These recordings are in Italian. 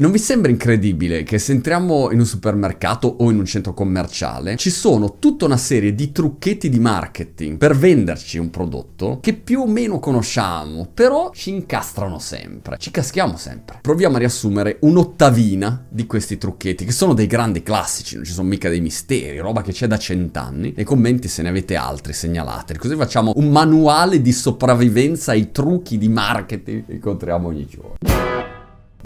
Non vi sembra incredibile che se entriamo in un supermercato o in un centro commerciale ci sono tutta una serie di trucchetti di marketing per venderci un prodotto che più o meno conosciamo, però ci incastrano sempre, ci caschiamo sempre. Proviamo a riassumere un'ottavina di questi trucchetti che sono dei grandi classici, non ci sono mica dei misteri, roba che c'è da cent'anni. Nei commenti se ne avete altri segnalateli, così facciamo un manuale di sopravvivenza ai trucchi di marketing che incontriamo ogni giorno.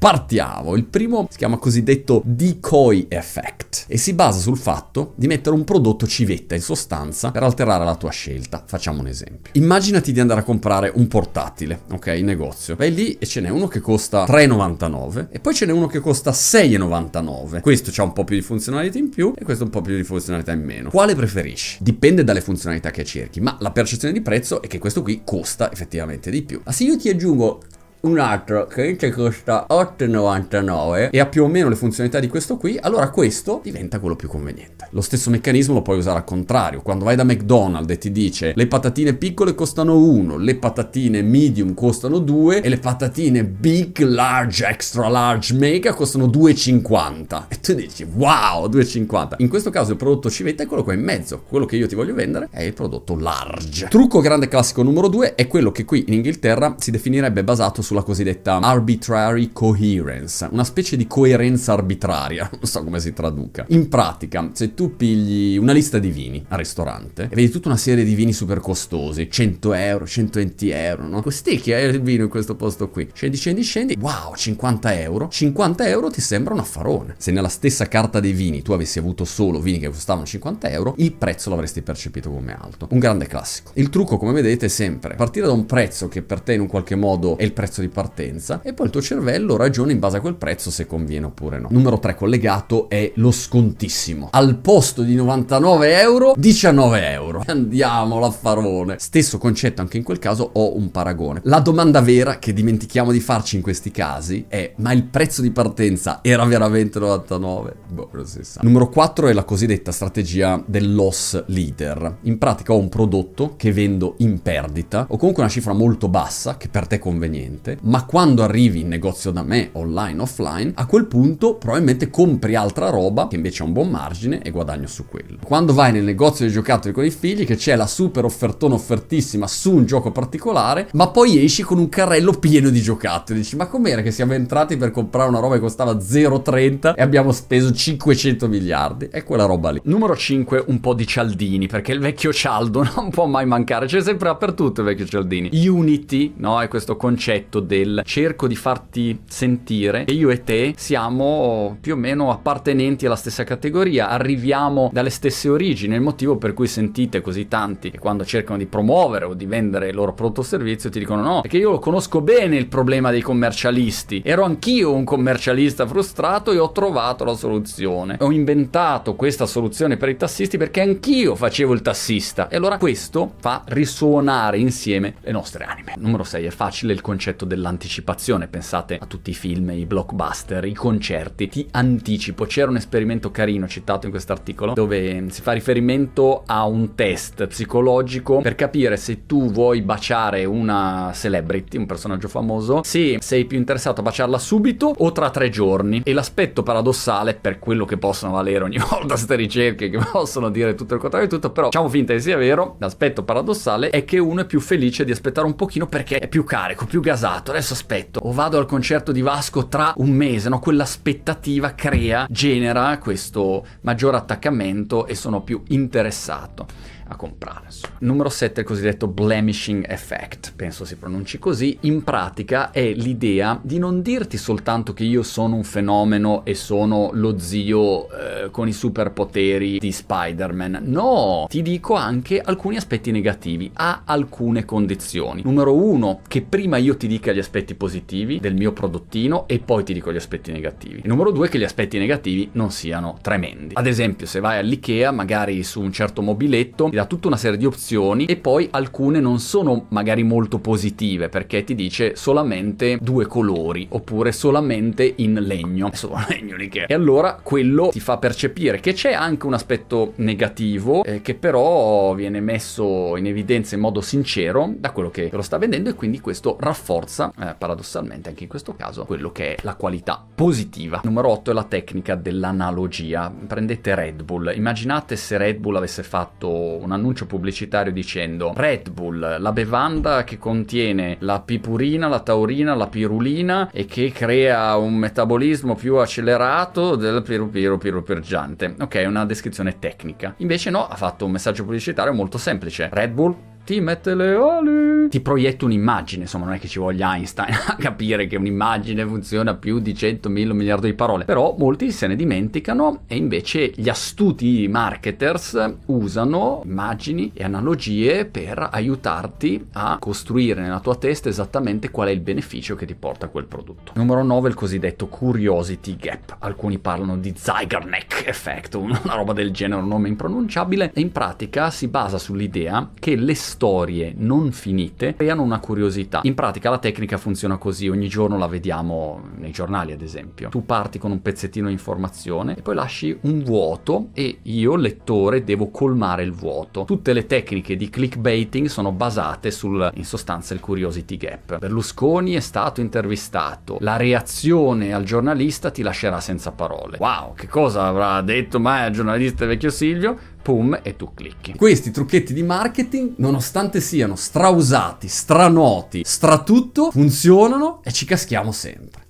Partiamo, il primo si chiama cosiddetto decoy effect e si basa sul fatto di mettere un prodotto civetta in sostanza per alterare la tua scelta. Facciamo un esempio. Immaginati di andare a comprare un portatile, ok, in negozio. Vai lì e ce n'è uno che costa 3,99 e poi ce n'è uno che costa 6,99. Questo ha un po' più di funzionalità in più e questo un po' più di funzionalità in meno. Quale preferisci? Dipende dalle funzionalità che cerchi, ma la percezione di prezzo è che questo qui costa effettivamente di più. Ma se io ti aggiungo un altro che invece costa 8,99 e ha più o meno le funzionalità di questo qui, allora questo diventa quello più conveniente. Lo stesso meccanismo lo puoi usare al contrario. Quando vai da McDonald's e ti dice le patatine piccole costano 1, le patatine medium costano 2 e le patatine big, large, extra large, mega costano 2,50. E tu dici wow, 2,50. In questo caso il prodotto civetta è quello qua in mezzo. Quello che io ti voglio vendere è il prodotto large. Trucco grande classico numero 2 è quello che qui in Inghilterra si definirebbe basato su sulla cosiddetta arbitrary coherence, una specie di coerenza arbitraria, non so come si traduca. In pratica, se tu pigli una lista di vini al ristorante e vedi tutta una serie di vini super costosi, 100 euro, 120 euro, no? Questi che hai il vino in questo posto qui, scendi, scendi, scendi, wow, 50 euro, 50 euro ti sembra un affarone. Se nella stessa carta dei vini tu avessi avuto solo vini che costavano 50 euro, il prezzo l'avresti percepito come alto. Un grande classico. Il trucco, come vedete, è sempre partire da un prezzo che per te in un qualche modo è il prezzo di partenza e poi il tuo cervello ragiona in base a quel prezzo se conviene oppure no. Numero 3 collegato è lo scontissimo. Al posto di 99 euro, 19 euro. Andiamo, l'affarone. Stesso concetto anche in quel caso ho un paragone. La domanda vera che dimentichiamo di farci in questi casi è ma il prezzo di partenza era veramente 99? Boh, non si sa. Numero 4 è la cosiddetta strategia del loss leader. In pratica ho un prodotto che vendo in perdita o comunque una cifra molto bassa che per te è conveniente ma quando arrivi in negozio da me, online, offline, a quel punto probabilmente compri altra roba che invece ha un buon margine e guadagno su quello. Quando vai nel negozio di giocattoli con i figli che c'è la super offertona offertissima su un gioco particolare, ma poi esci con un carrello pieno di giocattoli. Dici, ma com'era che siamo entrati per comprare una roba che costava 0,30 e abbiamo speso 500 miliardi? È quella roba lì. Numero 5, un po' di cialdini, perché il vecchio cialdo non può mai mancare, c'è sempre dappertutto il vecchio cialdini. Unity, no? È questo concetto del cerco di farti sentire che io e te siamo più o meno appartenenti alla stessa categoria, arriviamo dalle stesse origini, il motivo per cui sentite così tanti che quando cercano di promuovere o di vendere il loro prodotto o servizio ti dicono no, perché io lo conosco bene il problema dei commercialisti, ero anch'io un commercialista frustrato e ho trovato la soluzione, ho inventato questa soluzione per i tassisti perché anch'io facevo il tassista. E allora questo fa risuonare insieme le nostre anime. Numero 6 è facile il concetto del dell'anticipazione. Pensate a tutti i film, i blockbuster, i concerti. Ti anticipo. C'era un esperimento carino citato in quest'articolo dove si fa riferimento a un test psicologico per capire se tu vuoi baciare una celebrity, un personaggio famoso, se sei più interessato a baciarla subito o tra tre giorni. E l'aspetto paradossale, per quello che possono valere ogni volta queste ricerche, che possono dire tutto il contrario di tutto, però facciamo finta che sia vero, l'aspetto paradossale è che uno è più felice di aspettare un pochino perché è più carico, più gasato fatto, adesso aspetto, o vado al concerto di Vasco tra un mese, no? Quell'aspettativa crea, genera questo maggiore attaccamento e sono più interessato a comprare. Numero 7 il cosiddetto blemishing effect, penso si pronunci così, in pratica è l'idea di non dirti soltanto che io sono un fenomeno e sono lo zio eh, con i superpoteri di Spider-Man, no, ti dico anche alcuni aspetti negativi, a alcune condizioni. Numero 1, che prima io ti dica gli aspetti positivi del mio prodottino e poi ti dico gli aspetti negativi. E numero 2, che gli aspetti negativi non siano tremendi. Ad esempio, se vai all'IKEA, magari su un certo mobiletto, ti dà tutta una serie di opzioni e poi alcune non sono magari molto positive perché ti dice solamente due colori oppure solamente in legno. Solo legno di che. E allora quello ti fa percepire che c'è anche un aspetto negativo eh, che però viene messo in evidenza in modo sincero da quello che lo sta vendendo e quindi questo rafforza eh, paradossalmente anche in questo caso quello che è la qualità positiva. Numero 8 è la tecnica dell'analogia. Prendete Red Bull, immaginate se Red Bull avesse fatto un annuncio pubblicitario dicendo Red Bull, la bevanda che contiene la pipurina, la taurina, la pirulina e che crea un metabolismo più accelerato del pirupiro pirupirgiante. Ok, una descrizione tecnica. Invece no, ha fatto un messaggio pubblicitario molto semplice. Red Bull ti mette le ali. Ti proietta un'immagine, insomma, non è che ci voglia Einstein a capire che un'immagine funziona più di 100.000 miliardi di parole. Però molti se ne dimenticano e invece gli astuti marketers usano immagini e analogie per aiutarti a costruire nella tua testa esattamente qual è il beneficio che ti porta quel prodotto. Numero 9 il cosiddetto curiosity gap. Alcuni parlano di Zeigarnik effect, una roba del genere, un nome impronunciabile, e in pratica si basa sull'idea che le storie non finite creano una curiosità. In pratica la tecnica funziona così, ogni giorno la vediamo nei giornali ad esempio. Tu parti con un pezzettino di informazione e poi lasci un vuoto e io, lettore, devo colmare il vuoto. Tutte le tecniche di clickbaiting sono basate sul, in sostanza, il curiosity gap. Berlusconi è stato intervistato, la reazione al giornalista ti lascerà senza parole. Wow, che cosa avrà detto mai al giornalista vecchio Silvio? Pum, e tu clicchi. Questi trucchetti di marketing, nonostante siano strausati, stranoti, stratutto, funzionano e ci caschiamo sempre.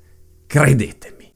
Credetemi.